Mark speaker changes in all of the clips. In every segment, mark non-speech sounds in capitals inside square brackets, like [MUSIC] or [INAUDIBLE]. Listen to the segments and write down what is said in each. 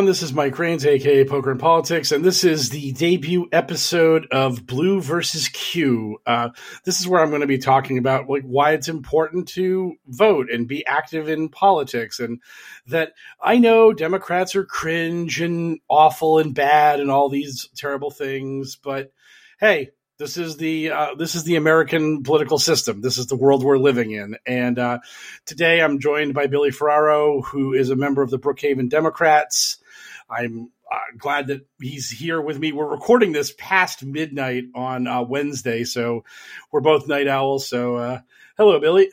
Speaker 1: Everyone. This is Mike Rains, aka Poker and Politics, and this is the debut episode of Blue versus Q. Uh, this is where I'm going to be talking about like why it's important to vote and be active in politics, and that I know Democrats are cringe and awful and bad and all these terrible things, but hey, this is the uh, this is the American political system. This is the world we're living in. And uh, today I'm joined by Billy Ferraro, who is a member of the Brookhaven Democrats. I'm uh, glad that he's here with me. We're recording this past midnight on uh, Wednesday, so we're both night owls. So uh, hello, Billy.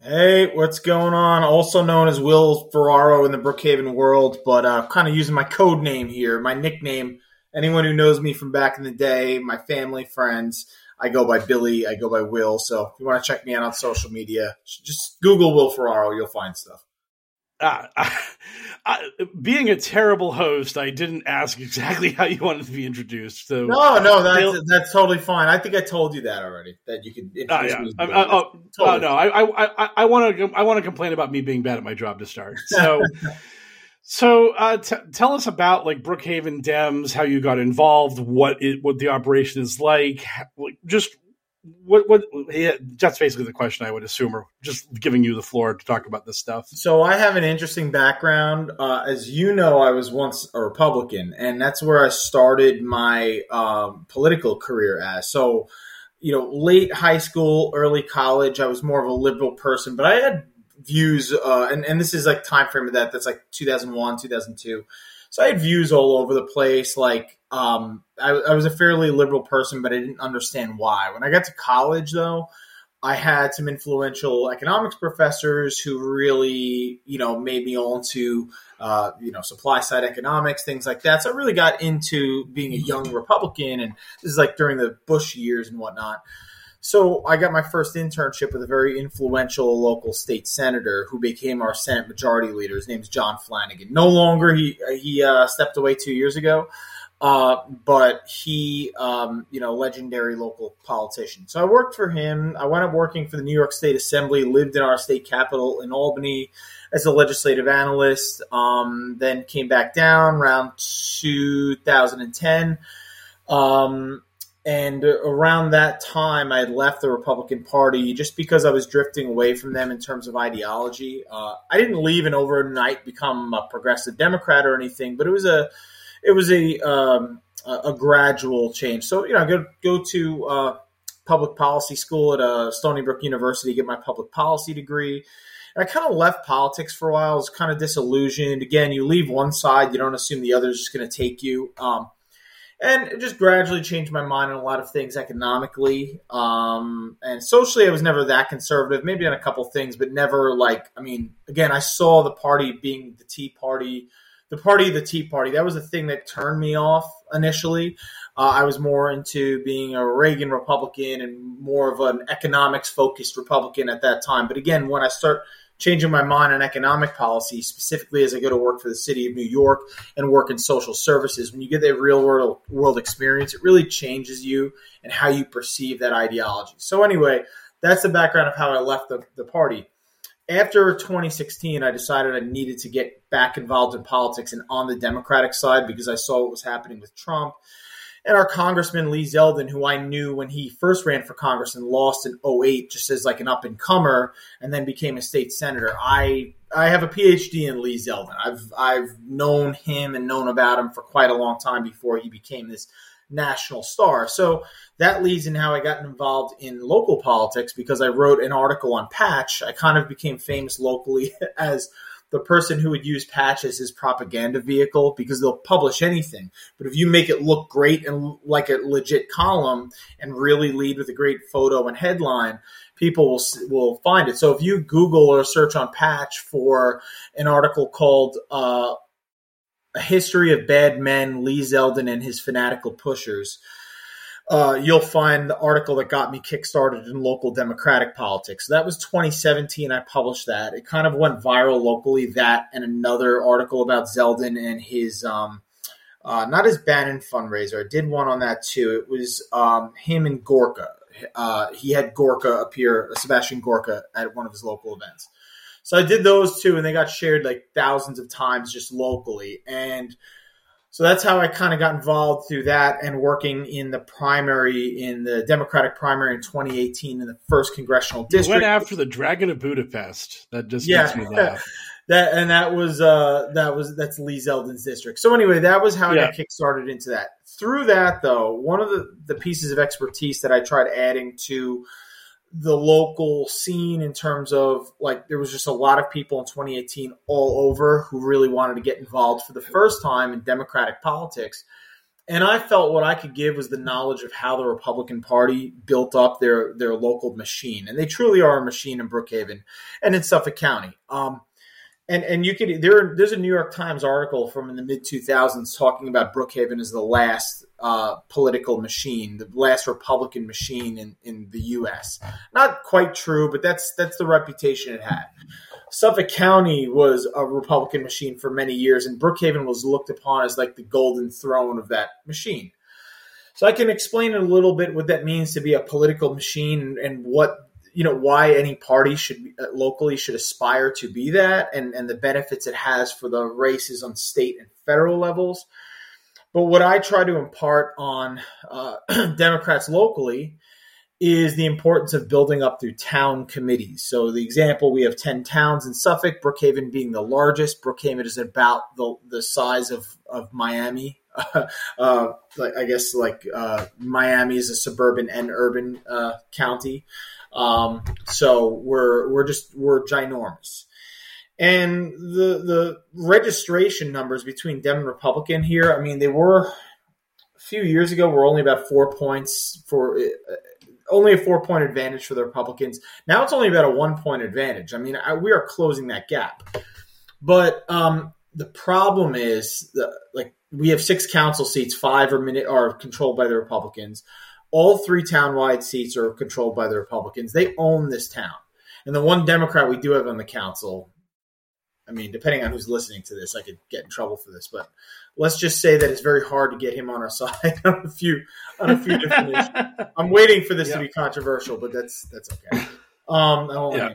Speaker 2: Hey, what's going on? Also known as Will Ferraro in the Brookhaven world, but uh, kind of using my code name here, my nickname anyone who knows me from back in the day, my family, friends, I go by Billy, I go by Will. So if you want to check me out on social media, just Google Will Ferraro, you'll find stuff.
Speaker 1: Uh, I, I, being a terrible host, I didn't ask exactly how you wanted to be introduced. So
Speaker 2: no, no, that's that's totally fine. I think I told you that already. That you could introduce
Speaker 1: uh, yeah.
Speaker 2: me.
Speaker 1: I, I, oh, totally. oh, no, I I I want to I want to complain about me being bad at my job to start. [LAUGHS] So. So, uh, t- tell us about like Brookhaven Dems, how you got involved, what it, what the operation is like, just what what yeah, that's basically the question I would assume, or just giving you the floor to talk about this stuff.
Speaker 2: So, I have an interesting background. Uh, as you know, I was once a Republican, and that's where I started my um, political career as. So, you know, late high school, early college, I was more of a liberal person, but I had views, uh, and and this is like time frame of that. That's like 2001, 2002. So I had views all over the place. Like um, I, I was a fairly liberal person, but I didn't understand why. When I got to college, though, I had some influential economics professors who really, you know, made me on to, uh, you know, supply side economics, things like that. So I really got into being a young Republican, and this is like during the Bush years and whatnot. So I got my first internship with a very influential local state senator who became our Senate Majority Leader. His name's John Flanagan. No longer he he uh, stepped away two years ago, uh, but he um, you know legendary local politician. So I worked for him. I wound up working for the New York State Assembly. Lived in our state capital in Albany as a legislative analyst. Um, then came back down around 2010. Um, and around that time, I had left the Republican Party just because I was drifting away from them in terms of ideology. Uh, I didn't leave and overnight become a progressive Democrat or anything, but it was a it was a um, a gradual change. So you know, I go go to uh, public policy school at uh, Stony Brook University, get my public policy degree, I kind of left politics for a while. I was kind of disillusioned. Again, you leave one side, you don't assume the other is just going to take you. Um, and it just gradually changed my mind on a lot of things economically um, and socially. I was never that conservative, maybe on a couple things, but never like. I mean, again, I saw the party being the Tea Party, the party of the Tea Party. That was the thing that turned me off initially. Uh, I was more into being a Reagan Republican and more of an economics focused Republican at that time. But again, when I start changing my mind on economic policy, specifically as I go to work for the city of New York and work in social services. When you get that real world world experience, it really changes you and how you perceive that ideology. So anyway, that's the background of how I left the, the party. After 2016, I decided I needed to get back involved in politics and on the Democratic side because I saw what was happening with Trump and our congressman Lee Zeldin, who I knew when he first ran for Congress and lost in 08 just as like an up and comer and then became a state senator. I I have a PhD in Lee Zeldin. I've I've known him and known about him for quite a long time before he became this national star. So that leads in how I got involved in local politics because I wrote an article on Patch. I kind of became famous locally [LAUGHS] as the person who would use Patch as his propaganda vehicle because they'll publish anything. But if you make it look great and like a legit column and really lead with a great photo and headline, people will will find it. So if you Google or search on Patch for an article called uh, "A History of Bad Men: Lee Zeldin and His Fanatical Pushers," uh, you'll find the article that got me kickstarted in local Democratic politics. So that was 2017. I published that. It kind of went viral locally. That and another article about Zeldin and his, um, uh, not his Bannon fundraiser. I did one on that too. It was um, him and Gorka. Uh, he had Gorka appear, Sebastian Gorka, at one of his local events. So I did those two, and they got shared like thousands of times just locally. And so that's how I kind of got involved through that and working in the primary in the Democratic primary in 2018 in the first congressional district.
Speaker 1: You went after the Dragon of Budapest. That just yeah. makes me laugh. [LAUGHS]
Speaker 2: that and that was uh that was that's Lee Zeldin's district. So anyway, that was how yeah. I got kickstarted into that. Through that though, one of the the pieces of expertise that I tried adding to the local scene in terms of like there was just a lot of people in 2018 all over who really wanted to get involved for the first time in democratic politics. And i felt what i could give was the knowledge of how the republican party built up their their local machine. And they truly are a machine in brookhaven and in suffolk county. Um, and and you could there there's a New York Times article from in the mid 2000s talking about Brookhaven as the last uh, political machine, the last Republican machine in, in the U.S. Not quite true, but that's that's the reputation it had. Suffolk County was a Republican machine for many years, and Brookhaven was looked upon as like the golden throne of that machine. So I can explain a little bit what that means to be a political machine and what you know why any party should uh, locally should aspire to be that and and the benefits it has for the races on state and federal levels. But what i try to impart on uh, [CLEARS THROAT] democrats locally is the importance of building up through town committees. So the example we have 10 towns in suffolk brookhaven being the largest. Brookhaven is about the, the size of, of miami. [LAUGHS] Uh, like I guess like uh, Miami is a suburban and urban uh, county. Um, so we're we're just we're ginormous. And the the registration numbers between Dem and Republican here, I mean, they were a few years ago were only about four points for uh, only a four point advantage for the Republicans. Now it's only about a one point advantage. I mean, I, we are closing that gap. But um, the problem is, the, like, we have six council seats, five are, minute, are controlled by the Republicans. All three townwide seats are controlled by the Republicans. They own this town. And the one Democrat we do have on the council, I mean, depending on who's listening to this, I could get in trouble for this, but let's just say that it's very hard to get him on our [LAUGHS] side on a few on a few different issues. [LAUGHS] I'm waiting for this yeah. to be controversial, but that's that's okay. Um, I won't yeah.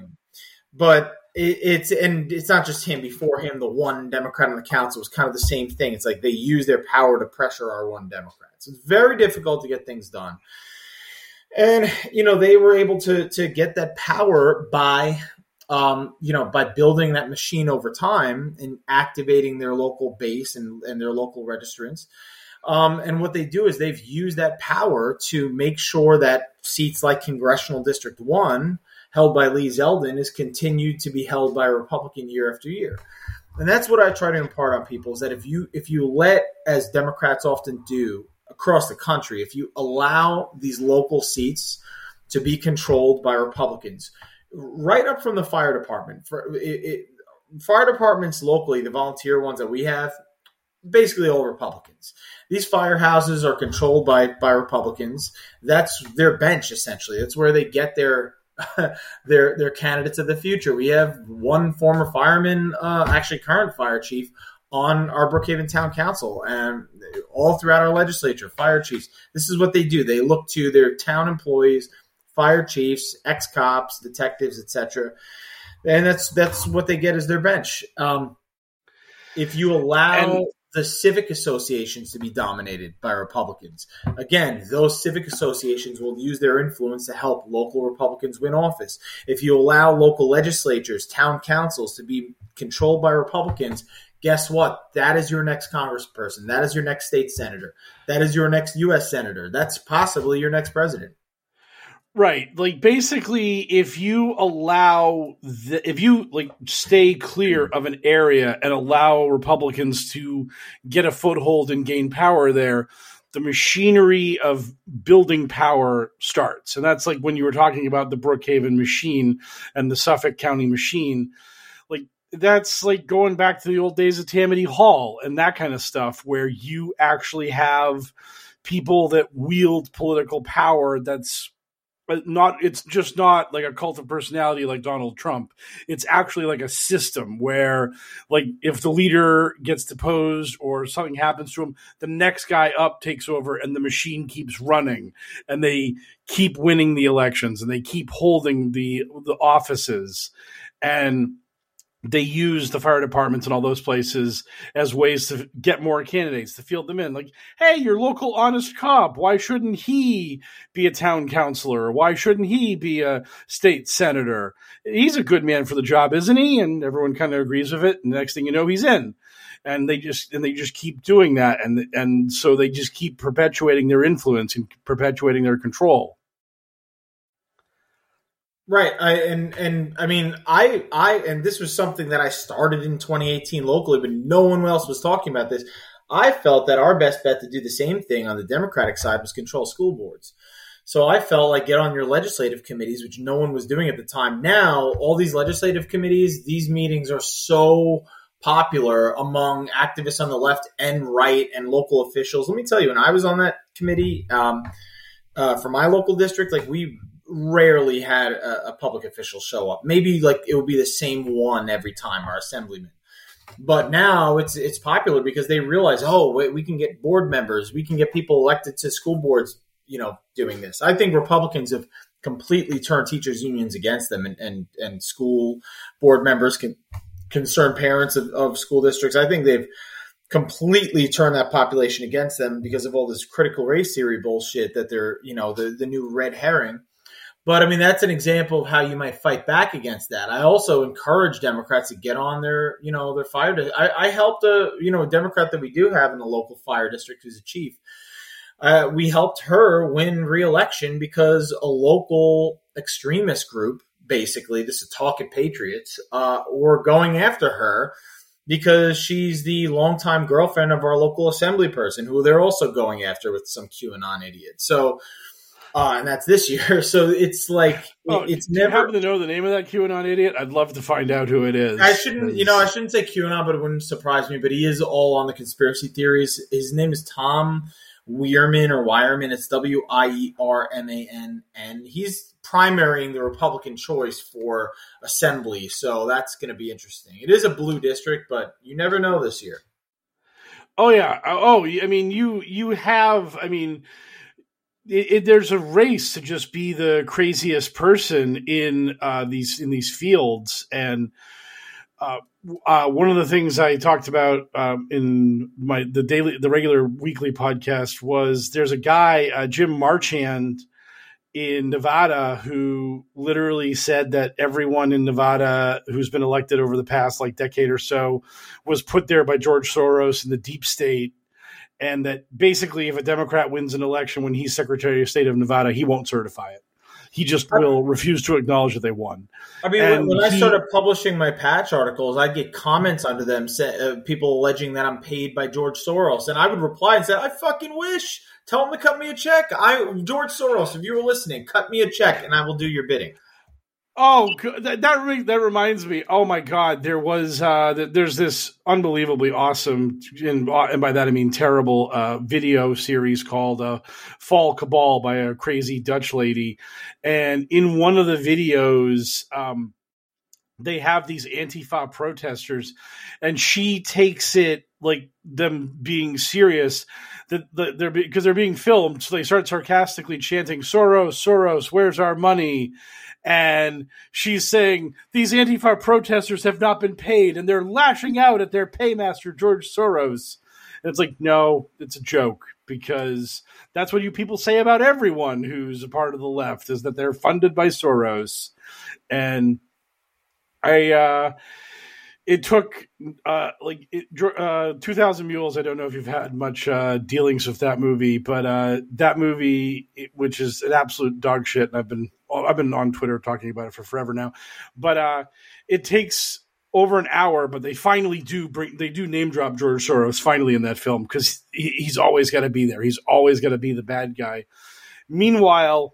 Speaker 2: But it, it's and it's not just him. Before him, the one Democrat on the council was kind of the same thing. It's like they use their power to pressure our one Democrat. So it's very difficult to get things done. And you know they were able to to get that power by um, you know, by building that machine over time and activating their local base and, and their local registrants. Um, and what they do is they've used that power to make sure that seats like Congressional District 1 held by Lee Zeldin is continued to be held by a Republican year after year. And that's what I try to impart on people is that if you if you let, as Democrats often do across the country, if you allow these local seats to be controlled by Republicans, right up from the fire department, for it, it, fire departments locally, the volunteer ones that we have, basically all Republicans. These firehouses are controlled by by Republicans. That's their bench essentially. That's where they get their [LAUGHS] their their candidates of the future. We have one former fireman, uh, actually current fire chief, on our Brookhaven Town Council and all throughout our legislature, fire chiefs. This is what they do. They look to their town employees, fire chiefs, ex cops, detectives, etc. And that's that's what they get as their bench. Um, if you allow and- the civic associations to be dominated by Republicans. Again, those civic associations will use their influence to help local Republicans win office. If you allow local legislatures, town councils to be controlled by Republicans, guess what? That is your next congressperson. That is your next state senator. That is your next U.S. senator. That's possibly your next president.
Speaker 1: Right. Like basically if you allow the, if you like stay clear of an area and allow Republicans to get a foothold and gain power there, the machinery of building power starts. And that's like when you were talking about the Brookhaven machine and the Suffolk County machine. Like that's like going back to the old days of Tammany Hall and that kind of stuff where you actually have people that wield political power that's not it's just not like a cult of personality like Donald Trump. It's actually like a system where like if the leader gets deposed or something happens to him, the next guy up takes over and the machine keeps running and they keep winning the elections and they keep holding the the offices and they use the fire departments and all those places as ways to get more candidates to field them in. Like, hey, your local honest cop, why shouldn't he be a town councilor? Why shouldn't he be a state senator? He's a good man for the job, isn't he? And everyone kind of agrees with it. And the next thing you know, he's in. And they just and they just keep doing that, and and so they just keep perpetuating their influence and perpetuating their control.
Speaker 2: Right. I, and and I mean I I and this was something that I started in 2018 locally, but no one else was talking about this. I felt that our best bet to do the same thing on the Democratic side was control school boards. So I felt like get on your legislative committees, which no one was doing at the time. Now, all these legislative committees, these meetings are so popular among activists on the left and right and local officials. Let me tell you, when I was on that committee um, uh, for my local district, like we rarely had a, a, public official show up. Maybe like it would be the same one every time, our assemblyman. But now it's it's popular because they realize, oh, wait, we can get board members, we can get people elected to school boards, you know, doing this. I think Republicans have completely turned teachers unions against them, and and, and school board members can concerned parents of, of school districts. I think they've completely turned that population against them because of all this critical race theory bullshit that they're, you know, the, the new red herring but I mean, that's an example of how you might fight back against that. I also encourage Democrats to get on their, you know, their fire. Di- I, I, helped a, you know, a Democrat that we do have in the local fire district who's a chief. Uh, we helped her win reelection because a local extremist group, basically, this is Talking Patriots, uh, were going after her because she's the longtime girlfriend of our local assembly person who they're also going after with some QAnon idiot. So, uh, and that's this year. [LAUGHS] So it's like oh, it's
Speaker 1: never. happen to know the name of that QAnon idiot? I'd love to find out who it is.
Speaker 2: I shouldn't, you know, I shouldn't say QAnon, but it wouldn't surprise me. But he is all on the conspiracy theories. His name is Tom Wierman or Wireman. It's W I E R M A N N. He's primarying the Republican choice for assembly, so that's going to be interesting. It is a blue district, but you never know this year.
Speaker 1: Oh yeah. Oh, I mean, you you have. I mean it, it, there's a race to just be the craziest person in uh, these in these fields, and uh, uh, one of the things I talked about um, in my the daily the regular weekly podcast was there's a guy uh, Jim Marchant in Nevada who literally said that everyone in Nevada who's been elected over the past like decade or so was put there by George Soros and the deep state and that basically if a Democrat wins an election when he's Secretary of State of Nevada, he won't certify it He just will refuse to acknowledge that they won.
Speaker 2: I mean,
Speaker 1: And
Speaker 2: when, when I started publishing my patch articles, I'd get comments under them, say, uh, people alleging that I'm paid by George Soros, and I would reply and say, "I fucking wish. Tell him to cut me a check. I George Soros, if you were listening, cut me a check, and I will do your bidding."
Speaker 1: Oh, that that, re- that reminds me. Oh my God, there was uh, th- there's this unbelievably awesome, and, and by that I mean terrible, uh, video series called uh, "Fall Cabal" by a crazy Dutch lady, and in one of the videos, um, they have these Antifa protesters, and she takes it like them being serious that the, they're because they're being filmed, so they start sarcastically chanting "Soros, Soros, where's our money?" And she's saying these Antifa protesters have not been paid and they're lashing out at their paymaster George Soros. And it's like, no, it's a joke because that's what you people say about everyone who's a part of the left is that they're funded by Soros. And I, uh, it took uh, like it, uh, 2000 mules. I don't know if you've had much uh, dealings with that movie but uh, that movie which is an absolute dog shit and i've been i've been on twitter talking about it for forever now but uh, it takes over an hour but they finally do bring they do name drop george soros finally in that film because he, he's always got to be there. He's always got to be the bad guy. Meanwhile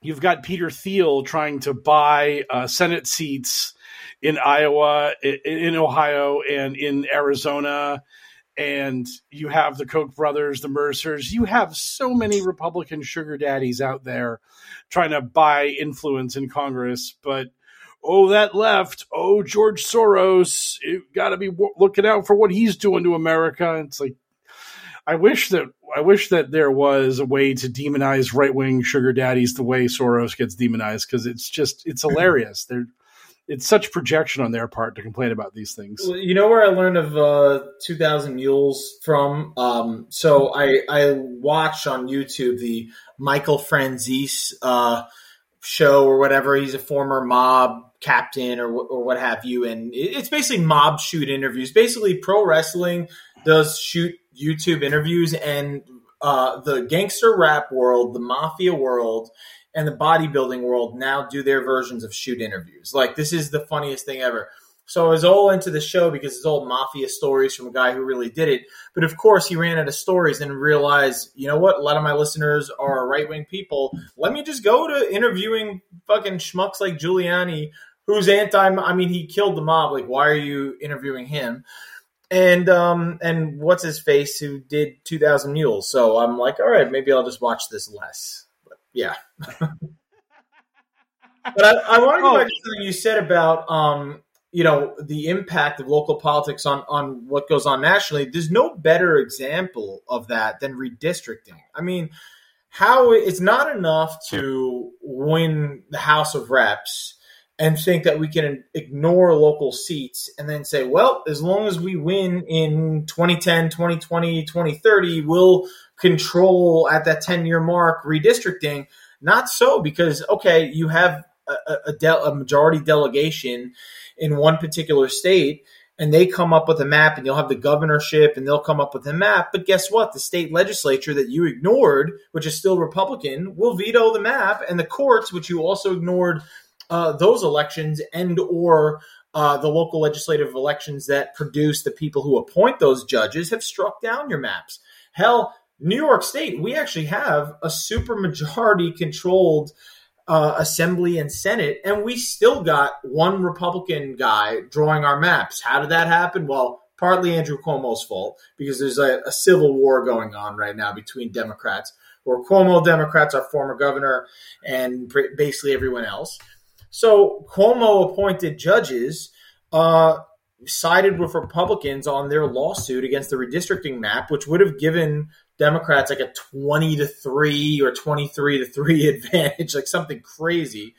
Speaker 1: you've got peter thiel trying to buy uh, senate seats in Iowa, in, in Ohio, and in Arizona. And you have the Koch brothers, the Mercers. You have so many Republican sugar daddies out there trying to buy influence in Congress. But oh, that left. Oh, George Soros. You got to be w- looking out for what he's doing to America. It's like I wish that I wish that there was a way to demonize right wing sugar daddies the way Soros gets demonized because it's just it's [LAUGHS] hilarious. They're it's such projection on their part to complain about these things.
Speaker 2: You know where I learned of uh, 2000 Mules from? Um, so I, I watch on YouTube the Michael Franzese uh, show or whatever. He's a former mob captain or, or what have you. And it's basically mob shoot interviews. Basically, pro wrestling does shoot YouTube interviews, and uh, the gangster rap world, the mafia world, and the bodybuilding world now do their versions of shoot interviews. Like this is the funniest thing ever. So I was all into the show because it's all mafia stories from a guy who really did it. But of course, he ran out of stories and realized, you know what? A lot of my listeners are right wing people. Let me just go to interviewing fucking schmucks like Giuliani, who's anti. I mean, he killed the mob. Like, why are you interviewing him? And um and what's his face who did Two Thousand Mules? So I'm like, all right, maybe I'll just watch this less. But yeah. [LAUGHS] But I, I want to go
Speaker 1: Oh.
Speaker 2: back to something you said about, um, you know, the impact of local politics on on what goes on nationally. There's no better example of that than redistricting. I mean, how it's not enough to win the House of Reps and think that we can ignore local seats and then say, well, as long as we win in 2010, 2020, 2030, we'll control at that 10 year mark redistricting. Not so, because, okay, you have a, a, de- a majority delegation in one particular state and they come up with a map and you'll have the governorship and they'll come up with a map but guess what the state legislature that you ignored which is still republican will veto the map and the courts which you also ignored uh, those elections and or uh, the local legislative elections that produce the people who appoint those judges have struck down your maps. Hell new york state we actually have a supermajority controlled uh, assembly and senate and we still got one republican guy drawing our maps. How did that happen? Well partly andrew cuomo's fault because there's a, a civil war going on right now between democrats where cuomo democrats our former governor and basically everyone else so cuomo appointed judges uh, sided with republicans on their lawsuit against the redistricting map which would have given Democrats like a 20 to 3 or 23 to 3 [LAUGHS] advantage, like something crazy,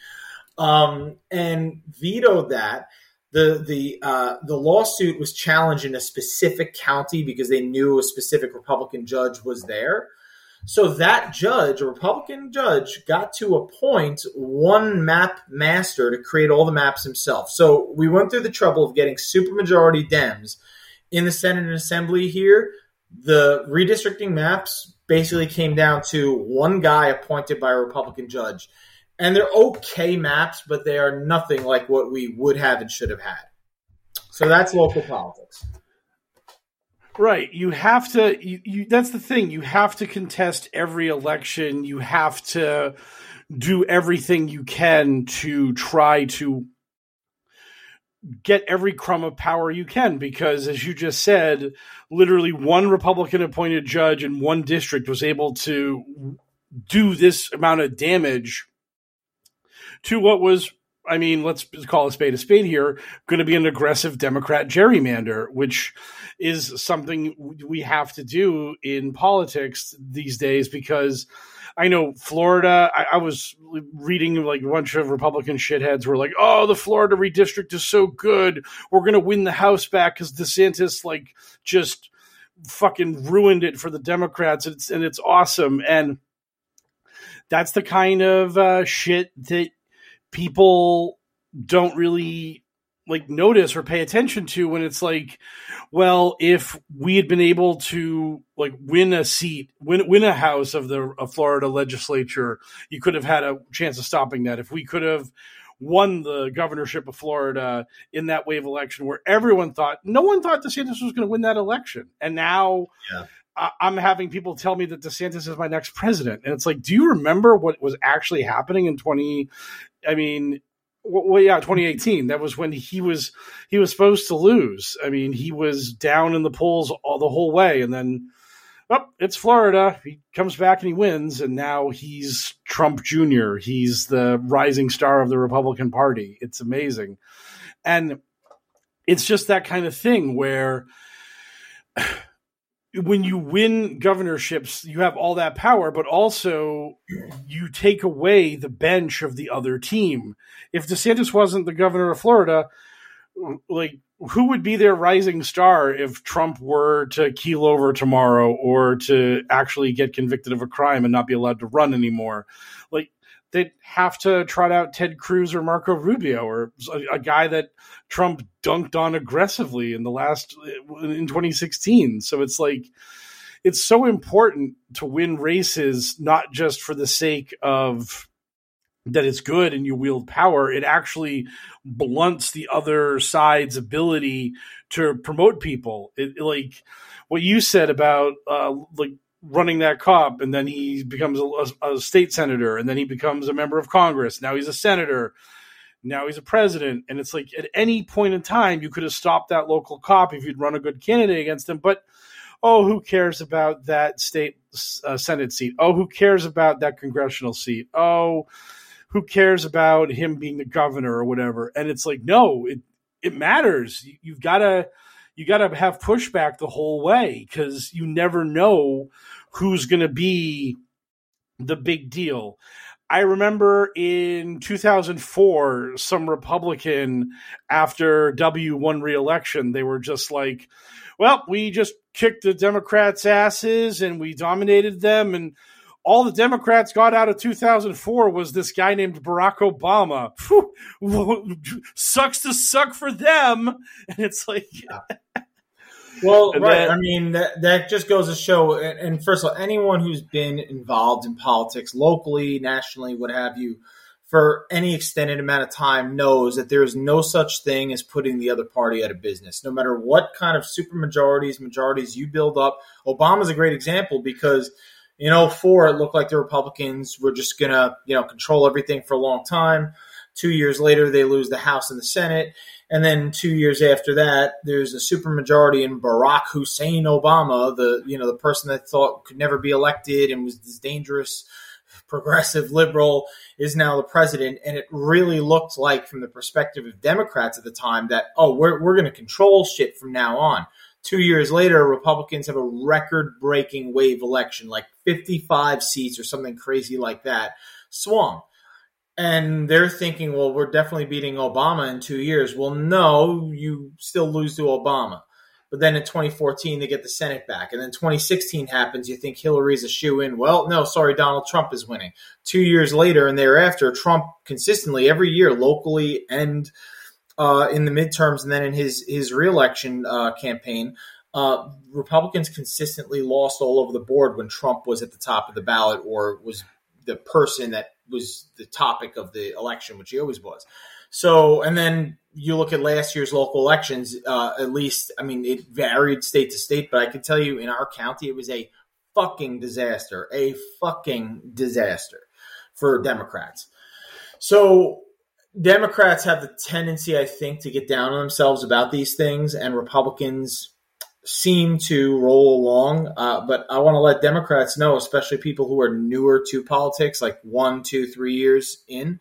Speaker 2: um, and vetoed that. The the uh, the lawsuit was challenged in a specific county because they knew a specific Republican judge was there. So that judge, a Republican judge, got to appoint one map master to create all the maps himself. So we went through the trouble of getting supermajority Dems in the Senate and Assembly here the redistricting maps basically came down to one guy appointed by a Republican judge. and they're okay maps, but they are nothing like what we would have and should have had. So that's local politics.
Speaker 1: Right. You have to. You, you, that's the thing. You have to contest every election. You have to do everything you can to try to get every crumb of power you can because as you just said literally one republican appointed judge in one district was able to do this amount of damage to what was I mean, let's call a spade a spade here, going to be an aggressive Democrat gerrymander, which is something we have to do in politics these days because I know Florida, I, I was reading like a bunch of Republican shitheads were like, oh, the Florida redistrict is so good. We're going to win the House back because DeSantis, like, just fucking ruined it for the Democrats. And it's, and it's awesome. And that's the kind of uh, shit that people don't really like notice or pay attention to when it's like well if we had been able to like win a seat win win a house of the of Florida legislature you could have had a chance of stopping that if we could have won the governorship of Florida in that wave election where everyone thought no one thought DeSantis was going to win that election and now yeah. I'm having people tell me that DeSantis is my next president. And it's like, do you remember what was actually happening in 20, I mean, well, yeah, 2018. That was when he was he was supposed to lose. I mean, he was down in the polls all the whole way, and then, oh, it's Florida. He comes back and he wins, and now he's Trump Jr. He's the rising star of the Republican Party. It's amazing, and it's just that kind of thing where when you win governorships, you have all that power, but also you take away the bench of the other team. If DeSantis wasn't the governor of Florida, like who would be their rising star if Trump were to keel over tomorrow or to actually get convicted of a crime and not be allowed to run anymore? Like they'd have to trot out Ted Cruz or Marco Rubio or a, a, guy that Trump dunked on aggressively in the last in 2016. So it's like it's so important to win races not just for the sake of that it's good and you wield power it actually blunts the other side's ability to promote people it, like what you said about uh, like running that cop and then he becomes a, a, state senator and then he becomes a member of congress. Now he's a senator. Now he's a president. And it's like at any point in time you could have stopped that local cop if you'd run a good candidate against him. But oh who cares about that state uh, senate seat? Oh who cares about that congressional seat? Oh who cares about him being the governor or whatever? And it's like no it it matters. You've got to you got to have pushback the whole way because you never know who's going to be the big deal. I remember in 2004, some Republican, after W won re-election, they were just like, "Well, we just kicked the Democrats' asses and we dominated them, and all the Democrats got out of 2004 was this guy named Barack Obama. Whew, [LAUGHS] sucks to suck for them." And it's like, yeah. [LAUGHS]
Speaker 2: Well, right. Then, I mean, that, that just goes to show. And, and, first of all, anyone who's been involved in politics locally, nationally, what have you, for any extended amount of time knows that there is no such thing as putting the other party out of business. No matter what kind of super majorities, majorities you build up. Obama's a great example because in 04, it looked like the Republicans were just going to, you know, control everything for a long time. Two years later, they lose the House and the Senate. And then two years after that, there's a supermajority in Barack Hussein Obama, the you know the person that thought could never be elected and was this dangerous progressive liberal is now the president. And it really looked like, from the perspective of Democrats at the time, that oh, we're we're going to control shit from now on. Two years later, Republicans have a record breaking wave election, like 55 seats or something crazy like that, swung and they're thinking, well, we're definitely beating Obama in two years. Well, no, you still lose to Obama. But then in 2014, they get the Senate back. And then 2016 happens. You think Hillary's a shoe in. Well, no, sorry, Donald Trump is winning. Two years later and thereafter, Trump consistently every year, locally and uh, in the midterms, and then in his, his reelection uh, campaign, uh, Republicans consistently lost all over the board when Trump was at the top of the ballot or was the person that was the topic of the election, which he always was. So, and then you look at last year's local elections. Uh, at least, I mean, it varied state to state, but I can tell you, in our county, it was a fucking disaster, a fucking disaster for Democrats. So Democrats have the tendency, I think, to get down on themselves about these things, and Republicans seem to roll along. Uh, but I want to let Democrats know, especially people who are newer to politics, like one, two, three years in,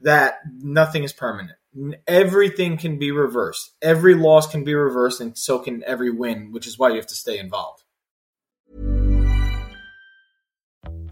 Speaker 2: that nothing is permanent. Everything can be reversed. Every loss can be reversed, and so can every win, which is why you have to stay involved.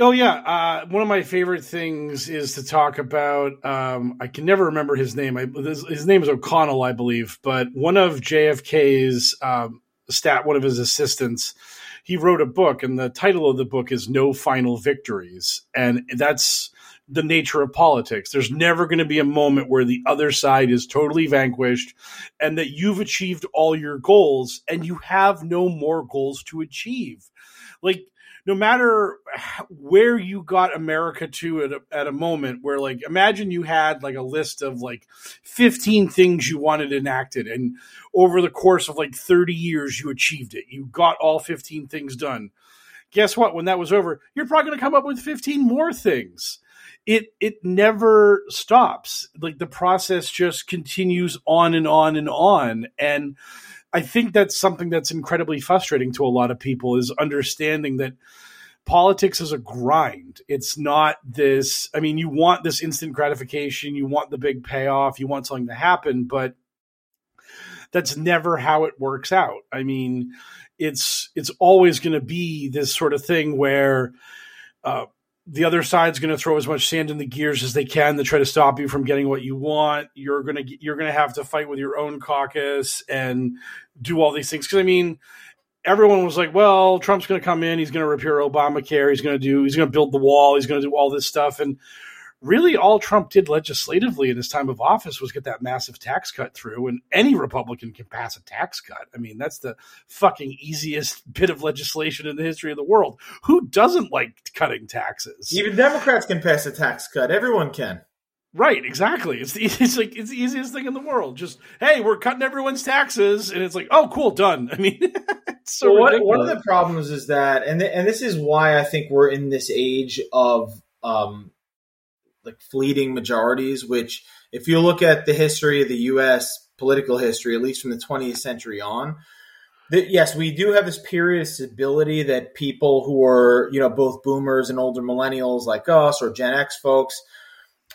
Speaker 1: Oh yeah, uh, one of my favorite things is to talk about. Um, I can never remember his name. I, his, his, name is O'Connell, I believe. But one of JFK's um, stat, one of his assistants, he wrote a book, and the title of the book is "No Final Victories," and that's the nature of politics. There's never going to be a moment where the other side is totally vanquished and that you've achieved all your goals and you have no more goals to achieve. Like no matter where you got America to at a, at a moment where, like, imagine you had like a list of like 15 things you wanted enacted, and over the course of like 30 years, you achieved it. You got all 15 things done. Guess what? When that was over, you're probably going to come up with 15 more things. It it never stops. Like the process just continues on and on and on, and I think that's something that's incredibly frustrating to a lot of people is understanding that politics is a grind. It's not this, I mean, you want this instant gratification, you want the big payoff, you want something to happen, but that's never how it works out. I mean, it's it's always going to be this sort of thing where uh, the other side's going to throw as much sand in the gears as they can to try to stop you from getting what you want. You're going to you're going to have to fight with your own caucus and do all these things. Because I mean, everyone was like, "Well, Trump's going to come in. He's going to repair Obamacare. He's going to do. He's going to build the wall. He's going to do all this stuff." And really all Trump did legislatively in his time of office was get that massive tax cut through. And any Republican can pass a tax cut. I mean, that's the fucking easiest [LAUGHS] bit of legislation in the history of the world. Who doesn't like cutting taxes?
Speaker 2: Even Democrats can pass a tax cut. Everyone can.
Speaker 1: Right, exactly. It's the, [LAUGHS] it's like it's the easiest thing in the world. Just hey, we're cutting everyone's taxes, and it's like, oh, cool, done. I mean, [LAUGHS] so
Speaker 2: well, one of the problems is that, and th- and this is why I think we're in this age of um, like fleeting majorities, which if you look at the history of the U.S. political history, at least from the 20th century on, that yes, we do have this period of stability that people who are, you know, both boomers and older millennials like us or Gen X folks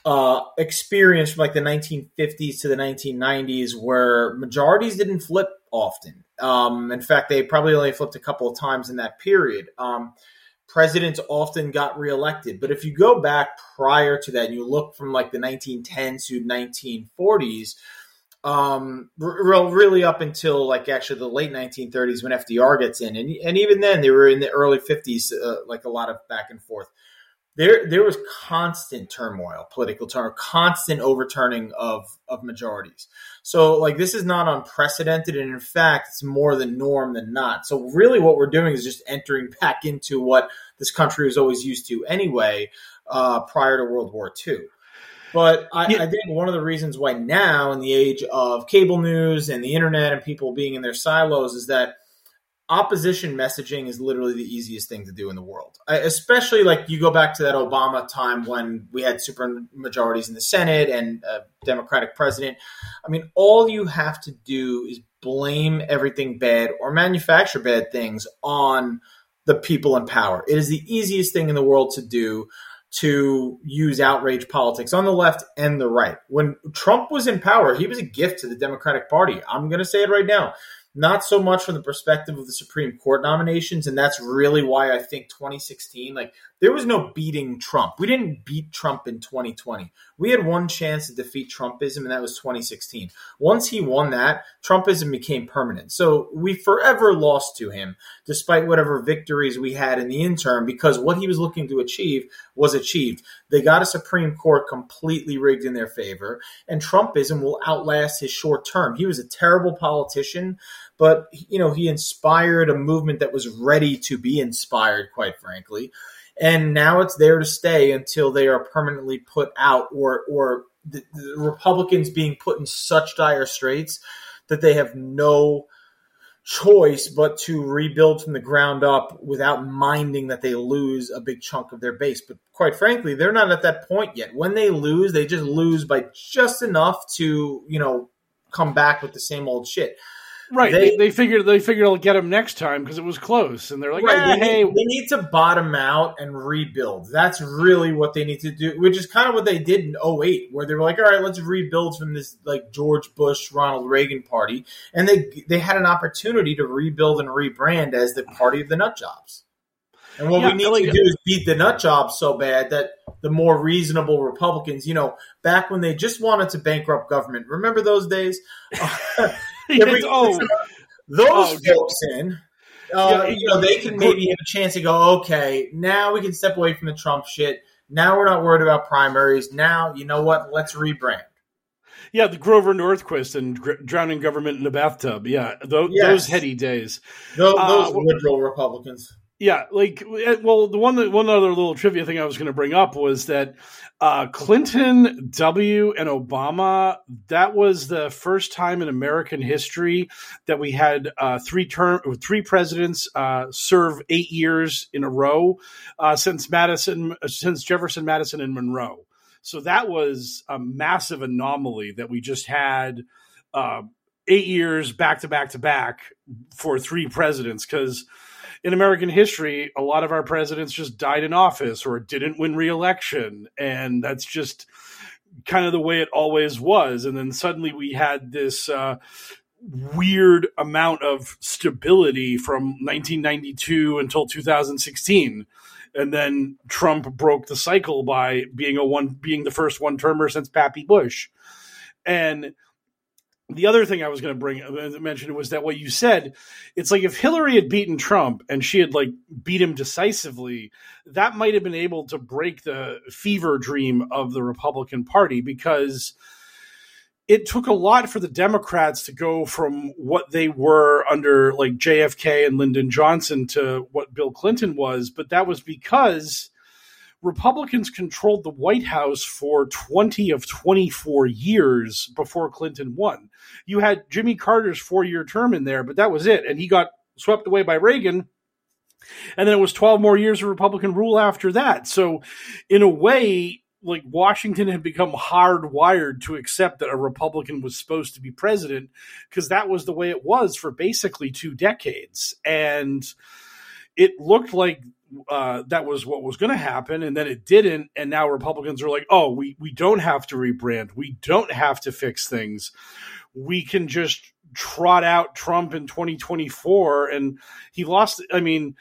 Speaker 2: uh, experienced from like the 1950s to the 1990s where majorities didn't flip often. Um, in fact, they probably only flipped a couple of times in that period. Um, presidents often got reelected. But if you go back prior to that and you look from like the 1910s to 1940s, um, re- really up until like actually the late 1930s when FDR gets in, and, and even then they were in the early 50s, uh, like a lot of back and forth there there was constant turmoil, political turmoil, constant overturning of of majorities. So like this is not unprecedented, and in fact, it's more the norm than not. So really, what we're doing is just entering back into what this country was always used to anyway, uh, prior to World War II. But I, yeah. I, think one of the reasons why now, in the age of cable news and the internet and people being in their silos, is that opposition messaging is literally the easiest thing to do in the world. I, especially like you go back to that Obama time when we had super majorities in the Senate and a Democratic president. I mean, all you have to do is blame everything bad or manufacture bad things on the people in power. It is the easiest thing in the world to do to use outrage politics on the left and the right. When Trump was in power, he was a gift to the Democratic Party. I'm going to say it right now not so much from the perspective of the Supreme Court nominations. And that's really why I think 2016, like, there was no beating Trump. We didn't beat Trump in 2020. We had one chance to defeat Trumpism, and that was 2016. Once he won that, Trumpism became permanent. So we forever lost to him, despite whatever victories we had in the interim, because what he was looking to achieve was achieved. They got a Supreme Court completely rigged in their favor, and Trumpism will outlast his short term. He was a terrible politician but you know he inspired a movement that was ready to be inspired quite frankly and now it's there to stay until they are permanently put out or or the, the republicans being put in such dire straits that they have no choice but to rebuild from the ground up without minding that they lose a big chunk of their base. But quite frankly, they're not at that point yet. When they lose, they just lose by just enough to, you know, come back with the same old shit.
Speaker 1: Right. They, they, they figured they figured they'll get him next time because it was close, and they're like, right,
Speaker 2: ah,
Speaker 1: they, hey,
Speaker 2: need, they need to bottom out and rebuild. That's really what they need to do, which is kind of what they did in 08, where they were like, all right, let's rebuild from this like George Bush, Ronald Reagan party, and they they had an opportunity to rebuild and rebrand as the party of the nut jobs. And what yeah, we need like, to do is beat the nut jobs so bad that the more reasonable Republicans, you know, back when they just wanted to bankrupt government, remember those days? [LAUGHS] [LAUGHS] [LAUGHS] we, oh, those oh, folks in, uh, yeah, you know, they can maybe have a chance to go, okay, now we can step away from the Trump shit. Now we're not worried about primaries. Now, you know what? Let's rebrand.
Speaker 1: Yeah, the Grover Norquist and gr- drowning government in a bathtub. Yeah, th- yes. those heady days.
Speaker 2: Those, those uh, liberal Republicans.
Speaker 1: Yeah, like eh, well, the one that one other little trivia thing I was going to bring up was that uh, Clinton, W, and Obama. That was the first time in American history that we had uh, three term three presidents uh, serve eight years in a row uh, since Madison, since Jefferson, Madison, and Monroe. So that was a massive anomaly that we just had uh, eight years back to back to back for three presidents because in American history, a lot of our presidents just died in office or didn't win reelection. And that's just kind of the way it always was. And then suddenly we had this uh, weird amount of stability from 1992 until 2016 and then Trump broke the cycle by being a one being the first one termer since Pappy Bush. And the other thing I was going to bring uh, mention was that what you said, it's like if Hillary had beaten Trump and she had like beat him decisively, that might have been able to break the fever dream of the Republican Party because it took a lot for the Democrats to go from what they were under like JFK and Lyndon Johnson to what Bill Clinton was, but that was because Republicans controlled the White House for 20 of 24 years before Clinton won. You had Jimmy Carter's four year term in there, but that was it. And he got swept away by Reagan. And then it was 12 more years of Republican rule after that. So, in a way, like Washington had become hardwired to accept that a Republican was supposed to be president because that was the way it was for basically two decades. And it looked like uh, that was what was going to happen, and then it didn't. And now Republicans are like, "Oh, we we don't have to rebrand. We don't have to fix things. We can just trot out Trump in 2024." And he lost. I mean,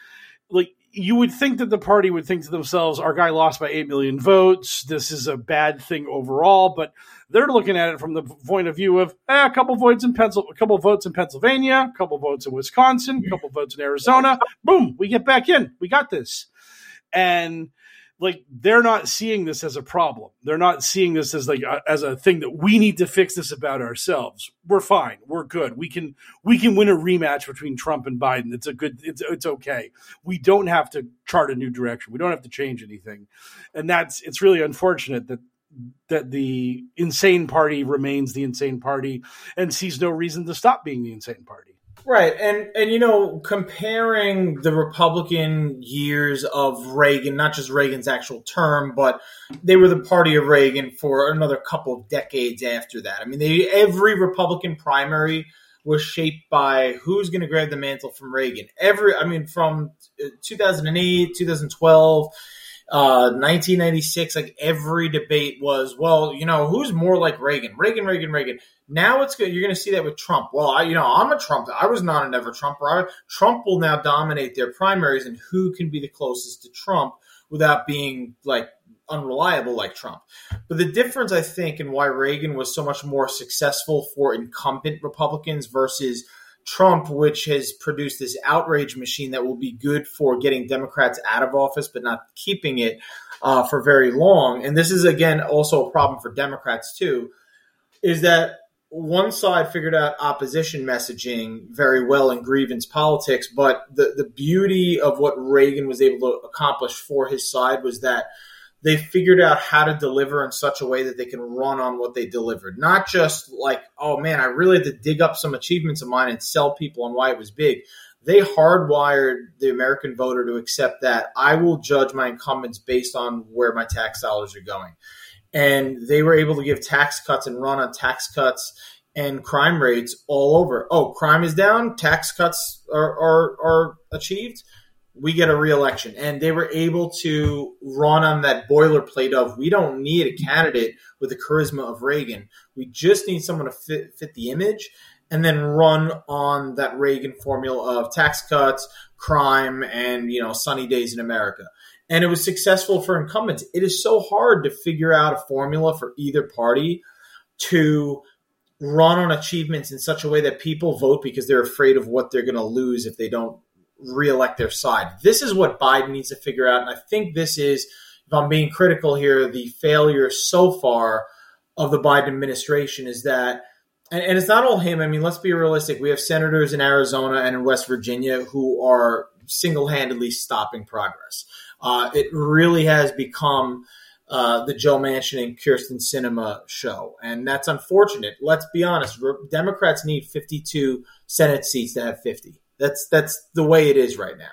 Speaker 1: you would think that the party would think to themselves, "Our guy lost by eight million votes. This is a bad thing overall." But they're looking at it from the point of view of eh, a couple votes in a couple votes in Pennsylvania, a couple votes in Wisconsin, a couple votes in Arizona. Boom, we get back in. We got this, and like they're not seeing this as a problem. They're not seeing this as like a, as a thing that we need to fix this about ourselves. We're fine. We're good. We can we can win a rematch between Trump and Biden. It's a good. It's it's okay. We don't have to chart a new direction. We don't have to change anything, and that's it's really unfortunate that that the insane party remains the insane party and sees no reason to stop being the insane party.
Speaker 2: Right. And and you know, comparing the Republican years of Reagan, not just Reagan's actual term, but they were the party of Reagan for another couple of decades after that. I mean, they every Republican primary was shaped by who's going to grab the mantle from Reagan. Every, I mean, from uh, 2008, 2012, uh, 1996, like every debate was, well, you know, who's more like Reagan? Reagan, Reagan, Reagan. Now it's good. You're going to see that with Trump. Well, I, you know, I'm a Trump. I was not a never Trumper. Trump will now dominate their primaries, and who can be the closest to Trump without being like unreliable like Trump. But the difference, I think, in why Reagan was so much more successful for incumbent Republicans versus Trump, which has produced this outrage machine that will be good for getting Democrats out of office, but not keeping it uh, for very long. And this is, again, also a problem for Democrats, too, is that one side figured out opposition messaging very well in grievance politics, but the, the beauty of what Reagan was able to accomplish for his side was that they figured out how to deliver in such a way that they can run on what they delivered. Not just like, oh man, I really had to dig up some achievements of mine and sell people on why it was big. They hardwired the American voter to accept that I will judge my incumbents based on where my tax dollars are going and they were able to give tax cuts and run on tax cuts and crime rates all over. Oh, crime is down, tax cuts are, are, are achieved. We get a reelection. And they were able to run on that boilerplate of we don't need a candidate with the charisma of Reagan. We just need someone to fit, fit the image and then run on that Reagan formula of tax cuts, crime, and you know sunny days in America and it was successful for incumbents. It is so hard to figure out a formula for either party to run on achievements in such a way that people vote because they're afraid of what they're going to lose if they don't reelect their side. This is what Biden needs to figure out. And I think this is, if I'm being critical here, the failure so far of the Biden administration is that, and, and it's not all him. I mean, let's be realistic. We have senators in Arizona and in West Virginia who are single handedly stopping progress. Uh, it really has become uh, the Joe Manchin and Kyrsten Sinema show, and that's unfortunate. Let's be honest: Democrats need 52 Senate seats to have 50. That's that's the way it is right now.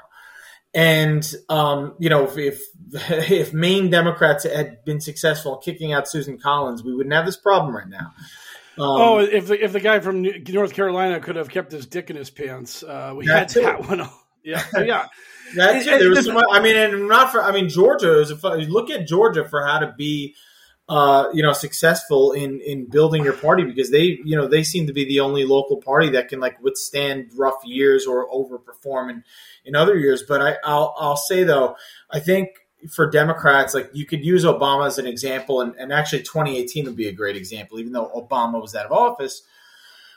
Speaker 2: And um, you know, if, if, [LAUGHS] if Maine Democrats had been successful in kicking out Susan Collins, we wouldn't have this problem right now.
Speaker 1: Um, oh, if the, if the guy from North Carolina could have kept his dick in his pants, uh, we had that one. [LAUGHS] Yeah, yeah.
Speaker 2: That's it. There was so much, I mean, and not for. I mean, Georgia is. A, look at Georgia for how to be, uh, you know, successful in in building your party because they, you know, they seem to be the only local party that can like withstand rough years or overperform in in other years. But I, I'll I'll say though, I think for Democrats, like you could use Obama as an example, and, and actually 2018 would be a great example, even though Obama was out of office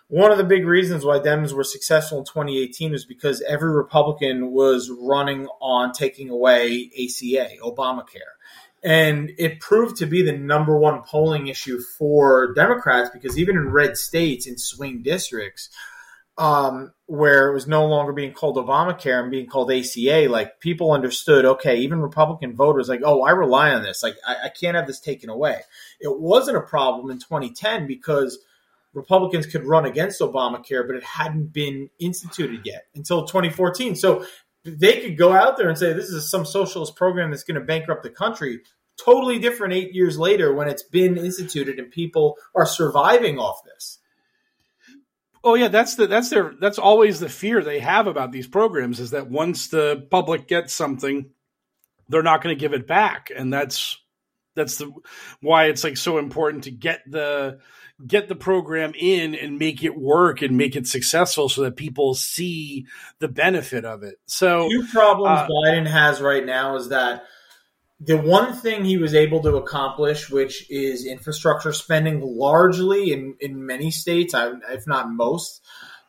Speaker 2: one of the big reasons why Dems were successful in 2018 was because every Republican was running on taking away ACA, Obamacare. And it proved to be the number one polling issue for Democrats because even in red states, in swing districts, um, where it was no longer being called Obamacare and being called ACA, like people understood, okay, even Republican voters, like, oh, I rely on this. Like, I, I can't have this taken away. It wasn't a problem in 2010 because – Republicans could run against Obamacare, but it hadn't been instituted yet until 2014. So they could go out there and say this is some socialist program that's going to bankrupt the country. Totally different eight years later when it's been instituted and people are surviving off this.
Speaker 1: Oh yeah, that's the that's their that's always the fear they have about these programs is that once the public gets something, they're not going to give it back, and that's that's the why it's like so important to get the get the program in and make it work and make it successful so that people see the benefit of it. So,
Speaker 2: two problems uh, Biden has right now is that the one thing he was able to accomplish, which is infrastructure spending largely in, in many states, if not most,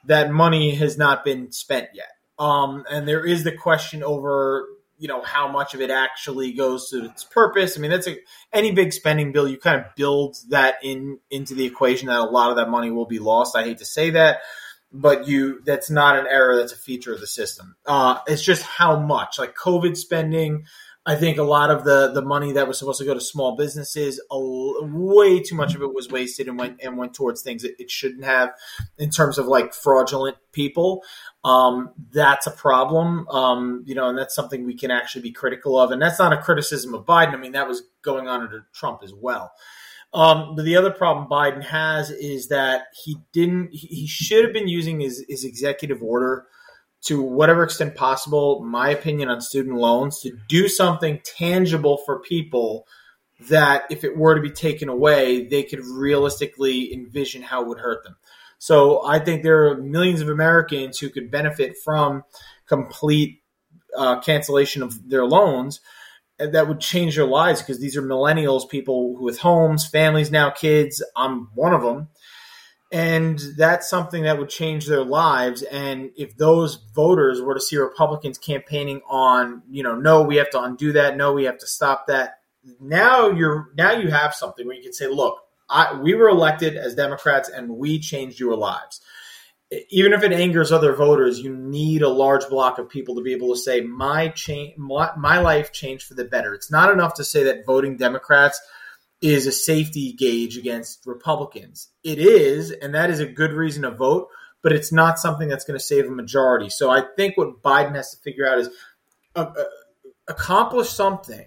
Speaker 2: that money has not been spent yet. Um, and there is the question over you know how much of it actually goes to its purpose. I mean, that's a any big spending bill. You kind of build that in into the equation that a lot of that money will be lost. I hate to say that, but you that's not an error. That's a feature of the system. Uh, it's just how much like COVID spending. I think a lot of the the money that was supposed to go to small businesses, a, way too much of it was wasted and went and went towards things it, it shouldn't have, in terms of like fraudulent people. Um, that's a problem, um, you know, and that's something we can actually be critical of. And that's not a criticism of Biden. I mean, that was going on under Trump as well. Um, but the other problem Biden has is that he didn't. He should have been using his, his executive order to whatever extent possible. My opinion on student loans to do something tangible for people that if it were to be taken away, they could realistically envision how it would hurt them. So I think there are millions of Americans who could benefit from complete uh, cancellation of their loans that would change their lives because these are millennials, people with homes, families now, kids. I'm one of them. And that's something that would change their lives. And if those voters were to see Republicans campaigning on, you know, no, we have to undo that, no, we have to stop that. Now you're now you have something where you can say, look, I, we were elected as Democrats and we changed your lives even if it angers other voters, you need a large block of people to be able to say my change, my, my life changed for the better. It's not enough to say that voting Democrats is a safety gauge against Republicans. It is, and that is a good reason to vote, but it's not something that's going to save a majority. So I think what Biden has to figure out is uh, uh, accomplish something,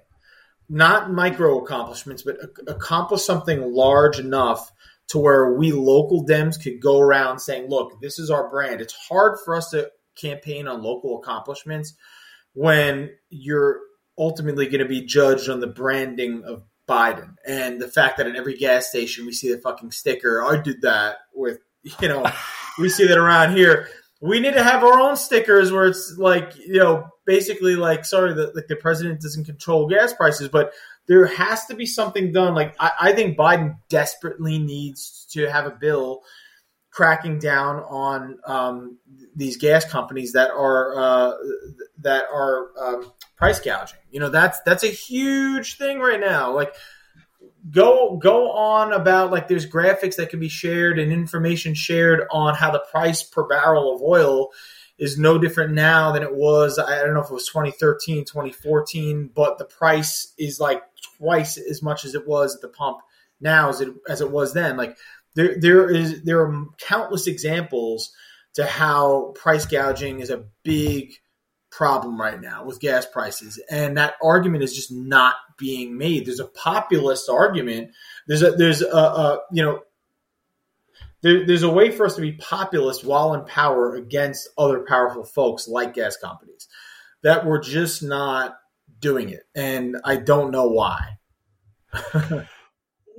Speaker 2: not micro accomplishments, but accomplish something large enough to where we local Dems could go around saying, look, this is our brand. It's hard for us to campaign on local accomplishments when you're ultimately going to be judged on the branding of Biden and the fact that at every gas station we see the fucking sticker. I did that with, [LAUGHS] you know, we see that around here. We need to have our own stickers where it's like, you know, basically like, sorry, the, like the president doesn't control gas prices, but there has to be something done. Like I, I think Biden desperately needs to have a bill cracking down on um, these gas companies that are uh, that are um, price gouging. You know, that's that's a huge thing right now. Like go go on about like there's graphics that can be shared and information shared on how the price per barrel of oil is no different now than it was i don't know if it was 2013 2014 but the price is like twice as much as it was at the pump now as it as it was then. Like there there is there are countless examples to how price gouging is a big problem right now with gas prices. And that argument is just not being made. There's a populist argument. There's a there's a, a you know there, there's a way for us to be populist while in power against other powerful folks like gas companies that we're just not doing it, and I don't know why. [LAUGHS]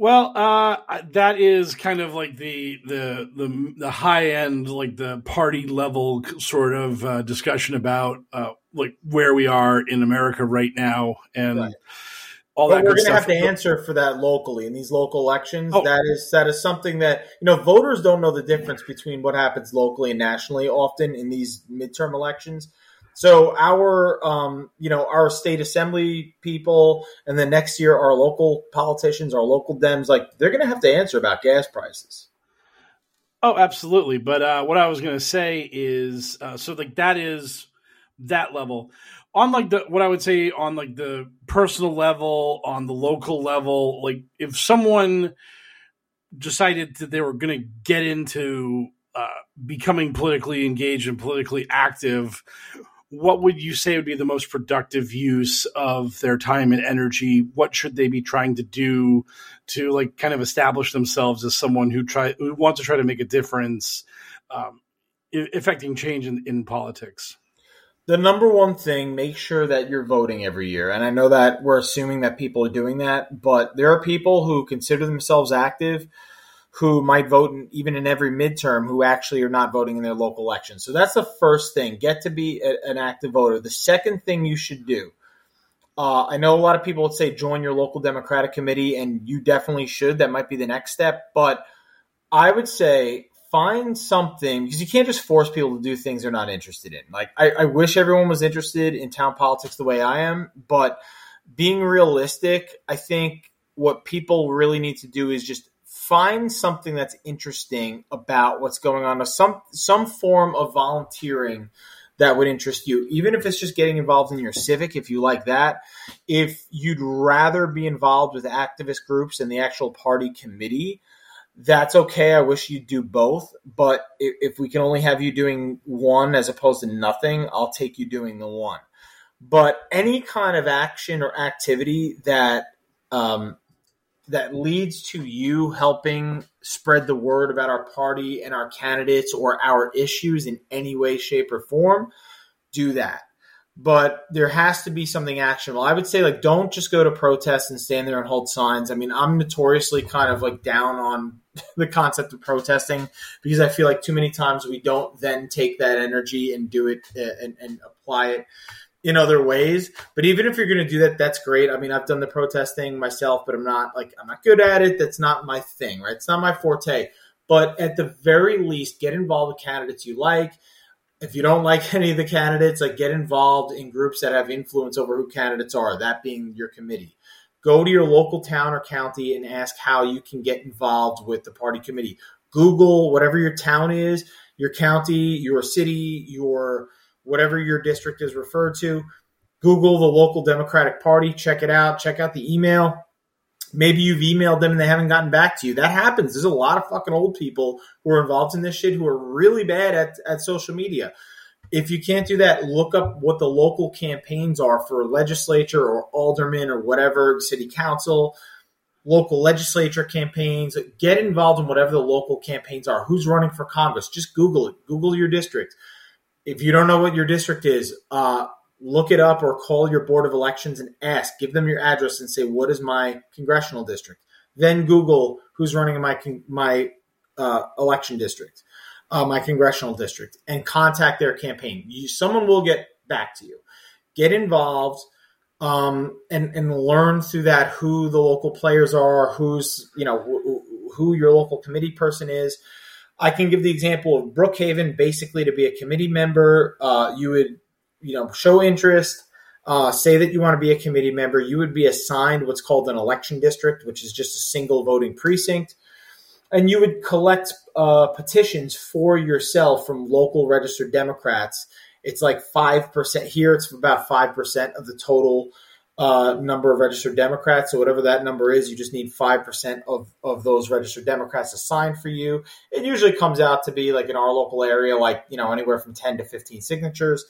Speaker 1: well, uh, that is kind of like the the the, the high end, like the party level sort of uh, discussion about uh, like where we are in America right now, and.
Speaker 2: Right. All but we're going to have to answer for that locally in these local elections. Oh. That is that is something that you know voters don't know the difference between what happens locally and nationally. Often in these midterm elections, so our, um, you know, our state assembly people, and then next year our local politicians, our local Dems, like they're going to have to answer about gas prices.
Speaker 1: Oh, absolutely. But uh, what I was going to say is, uh, so like that is that level. On like the what I would say on like the personal level, on the local level, like if someone decided that they were going to get into uh, becoming politically engaged and politically active what would you say would be the most productive use of their time and energy? What should they be trying to do to like kind of establish themselves as someone who try who wants to try to make a difference, um, affecting change in, in politics?
Speaker 2: The number one thing, make sure that you're voting every year. And I know that we're assuming that people are doing that, but there are people who consider themselves active who might vote in, even in every midterm who actually are not voting in their local election. So that's the first thing. Get to be a, an active voter. The second thing you should do. Uh, I know a lot of people would say join your local Democratic committee, and you definitely should. That might be the next step. But I would say find something because you can't just force people to do things they're not interested in. Like I, I wish everyone was interested in town politics the way I am, but being realistic, I think what people really need to do is just find something that's interesting about what's going on, some some form of volunteering that would interest you, even if it's just getting involved in your civic, if you like that. If you'd rather be involved with activist groups and the actual party committee, that's okay. I wish you'd do both. But if we can only have you doing one as opposed to nothing, I'll take you doing the one. But any kind of action or activity that um, that leads to you helping spread the word about our party and our candidates or our issues in any way, shape, or form, do that. But there has to be something actionable. I would say, like, don't just go to protests and stand there and hold signs. I mean, I'm notoriously kind of like down on [LAUGHS] the concept of protesting because I feel like too many times we don't then take that energy and do it uh, and, and apply it in other ways. But even if you're going to do that, that's great. I mean, I've done the protesting myself, but I'm not like I'm not good at it. That's not my thing, right? It's not my forte. But at the very least, get involved with candidates you like. If you don't like [LAUGHS] any of the candidates, like get involved in groups that have influence over who candidates are, that being your committee. Go to your local town or county and ask how you can get involved with the party committee. Google whatever your town is, your county, your city, your whatever your district is referred to. Google the local Democratic Party, check it out, check out the email. Maybe you've emailed them and they haven't gotten back to you. That happens. There's a lot of fucking old people who are involved in this shit who are really bad at, at social media. If you can't do that, look up what the local campaigns are for legislature or alderman or whatever, city council, local legislature campaigns. Get involved in whatever the local campaigns are. Who's running for Congress? Just Google it. Google your district if you don't know what your district is, uh, look it up or call your board of elections and ask. Give them your address and say, "What is my congressional district?" Then Google who's running in my my uh, election district, uh, my congressional district, and contact their campaign. You, someone will get back to you. Get involved. Um, and and learn through that who the local players are, who's you know who, who your local committee person is, I can give the example of Brookhaven. Basically, to be a committee member, uh, you would, you know, show interest, uh, say that you want to be a committee member. You would be assigned what's called an election district, which is just a single voting precinct, and you would collect uh, petitions for yourself from local registered Democrats. It's like five percent here. It's about five percent of the total uh, number of registered Democrats. So whatever that number is, you just need five percent of of those registered Democrats to sign for you. It usually comes out to be like in our local area, like you know anywhere from ten to fifteen signatures.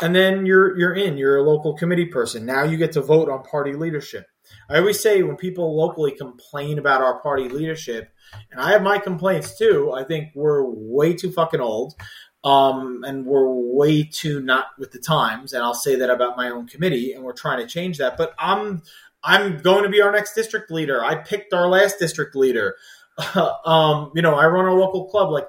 Speaker 2: And then you're you're in. You're a local committee person. Now you get to vote on party leadership. I always say when people locally complain about our party leadership, and I have my complaints too. I think we're way too fucking old um, and we're way too not with the times. And I'll say that about my own committee, and we're trying to change that. But I'm I'm going to be our next district leader. I picked our last district leader. [LAUGHS] um, you know, I run a local club. Like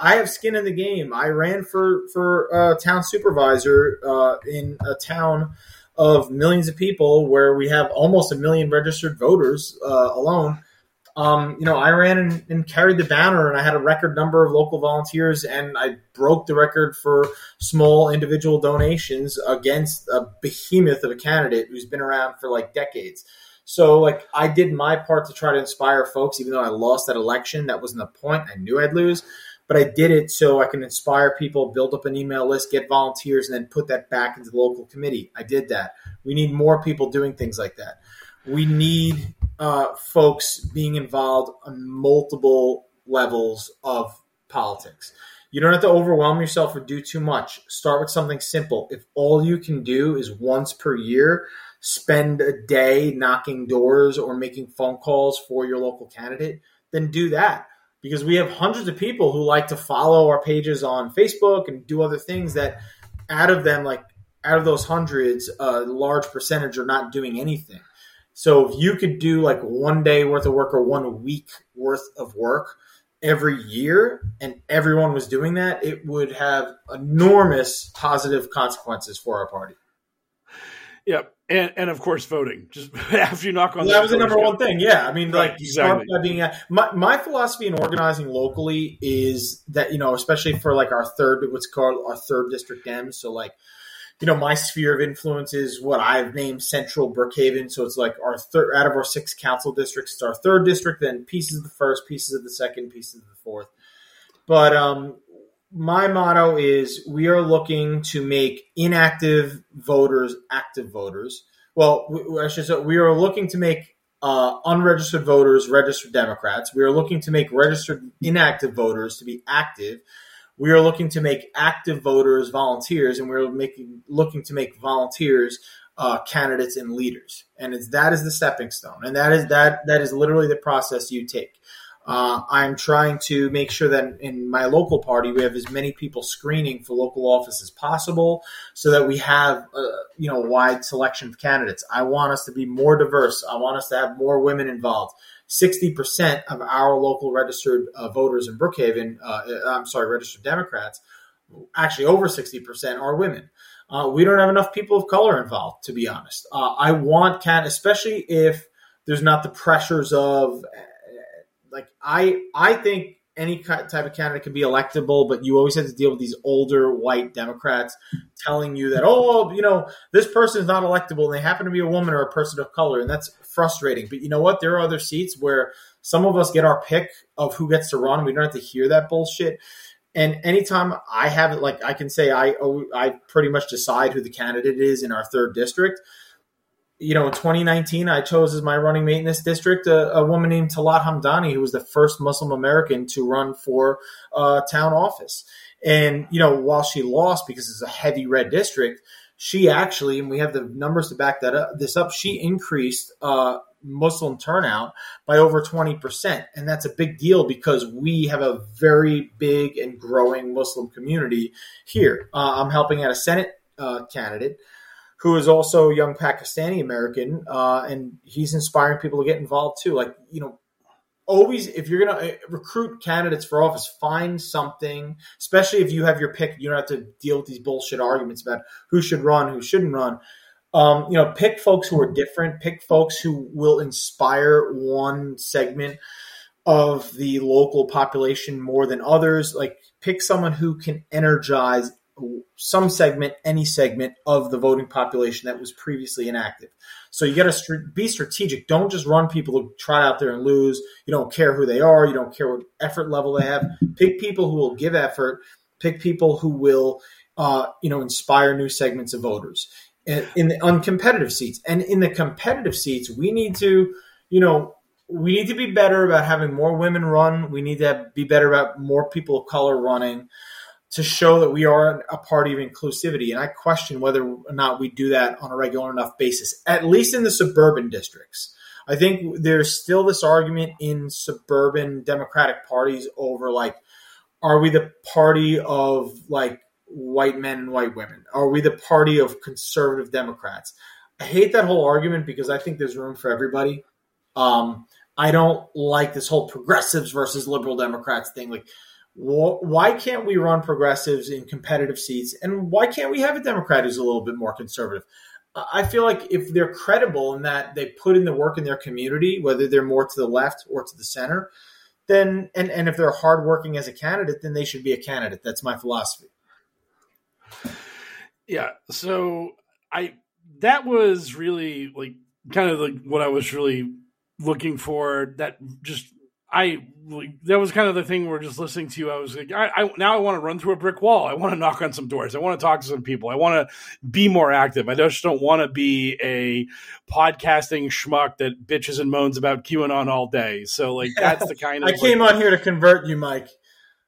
Speaker 2: I have skin in the game. I ran for for uh, town supervisor uh, in a town of millions of people where we have almost a million registered voters uh, alone um, you know, I ran and, and, carried the banner, and I had a record number of local volunteers, and I broke the record for small individual donations against a behemoth of a candidate who's been around for like decades. So, like, I did my part to try to inspire folks, even though I lost that election. That wasn't the point. I knew I'd lose, but I did it so I can inspire people, build up an email list, get volunteers, and then put that back into the local committee. I did that. We need more people doing things like that. We need uh, folks being involved on multiple levels of politics. You don't have to overwhelm yourself or do too much. Start with something simple. If all you can do is once per year spend a day knocking doors or making phone calls for your local candidate, then do that. Because we have hundreds of people who like to follow our pages on Facebook and do other things that out of them, like out of those hundreds, a large percentage are not doing anything. So if you could do like one day worth of work or one week worth of work every year and everyone was doing that, it would have enormous positive consequences for our party.
Speaker 1: Yep. And, and of course, voting. Just [LAUGHS] after you knock on
Speaker 2: well, that was the number one thing. Yeah, I mean, right, like exactly. start by being my my philosophy in organizing locally is that you know, especially for like our third, what's called our third district Dems. So like you know, my sphere of influence is what I've named Central Brookhaven. So it's like our third out of our six council districts, it's our third district, then pieces of the first, pieces of the second, pieces of the fourth. But um, my motto is we are looking to make inactive voters active voters. Well, I should say we are looking to make uh, unregistered voters registered Democrats. We are looking to make registered inactive voters to be active we are looking to make active voters volunteers, and we're making looking to make volunteers uh, candidates and leaders, and it's that is the stepping stone, and that is that that is literally the process you take. Uh, I'm trying to make sure that in my local party we have as many people screening for local office as possible, so that we have a, uh, you know wide selection of candidates. I want us to be more diverse. I want us to have more women involved. 60% of our local registered uh, voters in Brookhaven, uh, I'm sorry, registered Democrats, actually over 60% are women. Uh, we don't have enough people of color involved, to be honest. Uh, I want can, especially if there's not the pressures of like I I think any type of candidate can be electable, but you always have to deal with these older white Democrats telling you that, oh, you know, this person is not electable and they happen to be a woman or a person of color. And that's frustrating. But you know what? There are other seats where some of us get our pick of who gets to run. We don't have to hear that bullshit. And anytime I have it, like I can say, I oh, I pretty much decide who the candidate is in our third district you know, in 2019, I chose as my running mate in this district a, a, woman named Talat Hamdani, who was the first Muslim American to run for uh, town office. And, you know, while she lost because it's a heavy red district, she actually, and we have the numbers to back that up, this up, she increased uh, Muslim turnout by over 20%. And that's a big deal because we have a very big and growing Muslim community here. Uh, I'm helping out a Senate uh, candidate who is also a young Pakistani American, uh, and he's inspiring people to get involved too. Like you know, always if you're going to uh, recruit candidates for office, find something, especially if you have your pick. You don't have to deal with these bullshit arguments about who should run, who shouldn't run. Um, you know, pick folks who are different. Pick folks who will inspire one segment of the local population more than others. Like pick someone who can energize some segment, any segment of the voting population that was previously inactive. So you got to be strategic. Don't just run people who try out there and lose. You don't care who they are. You don't care what effort level they have. Pick people who will give effort. Pick people who will, uh, you know, inspire new segments of voters in the uncompetitive seats. And in the competitive seats, we need to, you know, we need to be better about having more women run. We need to be better about more people of color running to show that we are a party of inclusivity. And I question whether or not we do that on a regular enough basis, at least in the suburban districts. I think there's still this argument in suburban Democratic parties over like, are we the party of like white men and white women? Are we the party of conservative Democrats? I hate that whole argument because I think there's room for everybody. Um, I don't like this whole progressives versus liberal Democrats thing. Like, why can't we run progressives in competitive seats? And why can't we have a democrat who's a little bit more conservative? I feel like if they're credible in that they put in the work in their community whether they're more to the left or to the center then and, and if they're hardworking as a candidate then they should be a candidate. That's my philosophy.
Speaker 1: Yeah. So i that was really like kind of like what i was really looking for. That just I that was kind of the thing we're just listening to. I was like, I, I now I want to run through a brick wall. I want to knock on some doors. I want to talk to some people. I want to be more active. I just don't want to be a podcasting schmuck that bitches and moans about QAnon all day. So like that's the [LAUGHS] kind of.
Speaker 2: I came
Speaker 1: like,
Speaker 2: on here to convert you, Mike.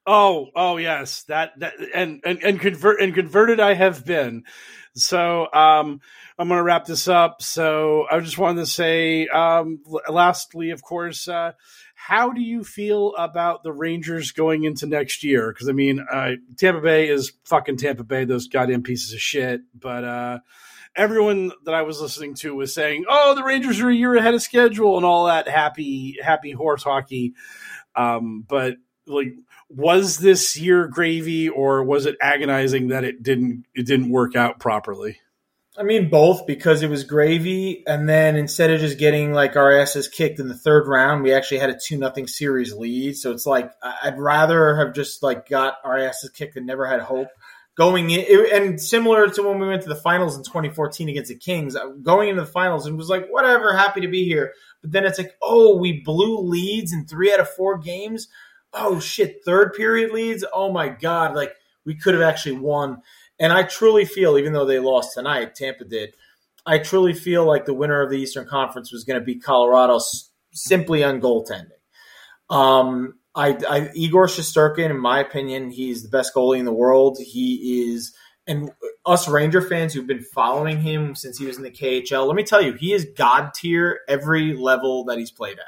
Speaker 1: Oh, oh yes, that that and and and convert and converted I have been. So um, I'm going to wrap this up. So I just wanted to say, um, lastly, of course. Uh, how do you feel about the Rangers going into next year? Because I mean, uh, Tampa Bay is fucking Tampa Bay; those goddamn pieces of shit. But uh, everyone that I was listening to was saying, "Oh, the Rangers are a year ahead of schedule" and all that happy, happy horse hockey. Um, but like, was this year gravy, or was it agonizing that it didn't it didn't work out properly?
Speaker 2: I mean both because it was gravy, and then instead of just getting like our asses kicked in the third round, we actually had a two nothing series lead. So it's like I'd rather have just like got our asses kicked and never had hope going in. And similar to when we went to the finals in 2014 against the Kings, uh, going into the finals and was like, whatever, happy to be here. But then it's like, oh, we blew leads in three out of four games. Oh shit, third period leads. Oh my god, like we could have actually won. And I truly feel, even though they lost tonight, Tampa did. I truly feel like the winner of the Eastern Conference was going to be Colorado simply on goaltending. Um, I, I, Igor Shesterkin, in my opinion, he's the best goalie in the world. He is And us Ranger fans who've been following him since he was in the KHL, let me tell you, he is God tier every level that he's played at.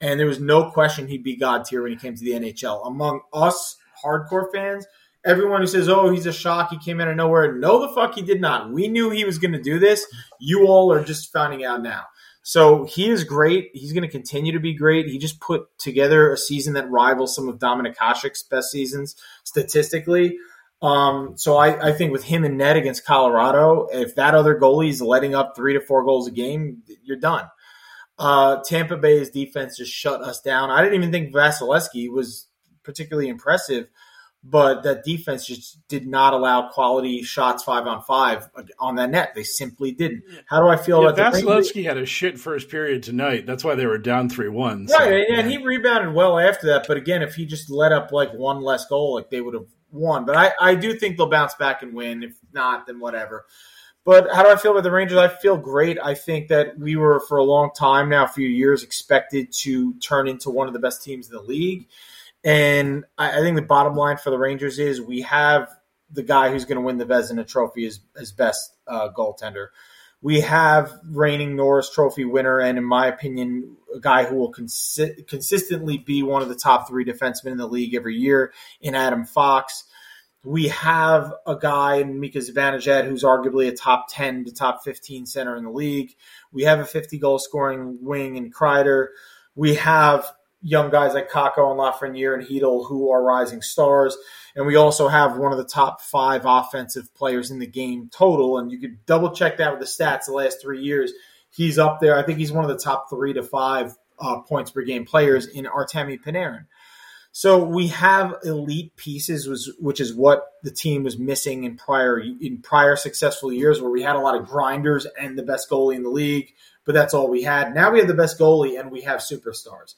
Speaker 2: And there was no question he'd be God tier when he came to the NHL. Among us hardcore fans, everyone who says, "Oh, he's a shock. He came out of nowhere." No, the fuck he did not. We knew he was going to do this. You all are just finding out now. So he is great. He's going to continue to be great. He just put together a season that rivals some of Dominik Hasek's best seasons statistically. Um, so I, I, think with him and net against Colorado, if that other goalie is letting up three to four goals a game, you're done. Uh, Tampa Bay's defense just shut us down. I didn't even think Vasilevskiy was particularly impressive but that defense just did not allow quality shots five on five on that net. They simply didn't. How do I feel
Speaker 1: yeah,
Speaker 2: about
Speaker 1: Vasilevskiy had a shit first period tonight. That's why they were down three one.
Speaker 2: So, right, and, and he rebounded well after that. But again, if he just let up like one less goal, like they would have won. But I, I do think they'll bounce back and win. If not, then whatever. But how do I feel about the Rangers? I feel great. I think that we were for a long time now, a few years, expected to turn into one of the best teams in the league. And I, I think the bottom line for the Rangers is we have the guy who's going to win the Vezina Trophy as, best uh, goaltender. We have reigning Norris Trophy winner, and in my opinion, a guy who will consi- consistently be one of the top three defensemen in the league every year in Adam Fox. We have a guy in Mika Zibanejad who's arguably a top 10 to top 15 center in the league. We have a 50 goal scoring wing in Kreider. We have young guys like Kakko and Lafreniere and Chytil who are rising stars. And we also have one of the top five offensive players in the game total. And you could double check that with the stats the last three years. He's up there. I think he's one of the top three to five uh, points per game players in Artemi Panarin. So we have elite pieces, which is what the team was missing in prior in prior successful years, where we had a lot of grinders and the best goalie in the league, but that's all we had. Now we have the best goalie and we have superstars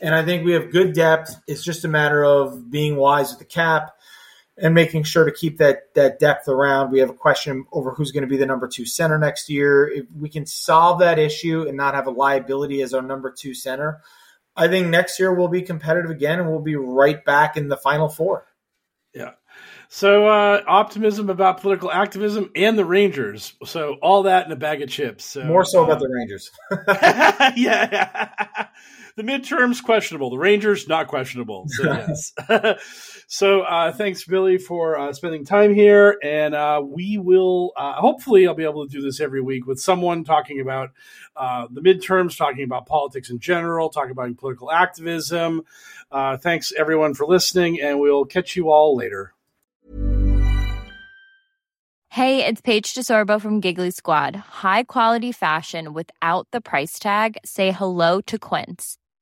Speaker 2: and I think we have good depth. It's just a matter of being wise with the cap and making sure to keep that that depth around. We have a question over who's going to be the number two center next year. If we can solve that issue and not have a liability as our number two center, I think next year we'll be competitive again and we'll be right back in the final four.
Speaker 1: Yeah. So uh, optimism about political activism and the Rangers. So all that in a bag of chips. So,
Speaker 2: More so about um, the Rangers. [LAUGHS]
Speaker 1: yeah. The midterms questionable. The Rangers not questionable. So [LAUGHS] yes. [LAUGHS] so uh, thanks, Billy, for uh, spending time here, and uh, we will uh, hopefully I'll be able to do this every week with someone talking about uh, the midterms, talking about politics in general, talking about political activism. Uh, thanks everyone for listening, and we'll catch you all later.
Speaker 3: Hey, it's Paige DeSorbo from Giggly Squad. High quality fashion without the price tag. Say hello to Quince.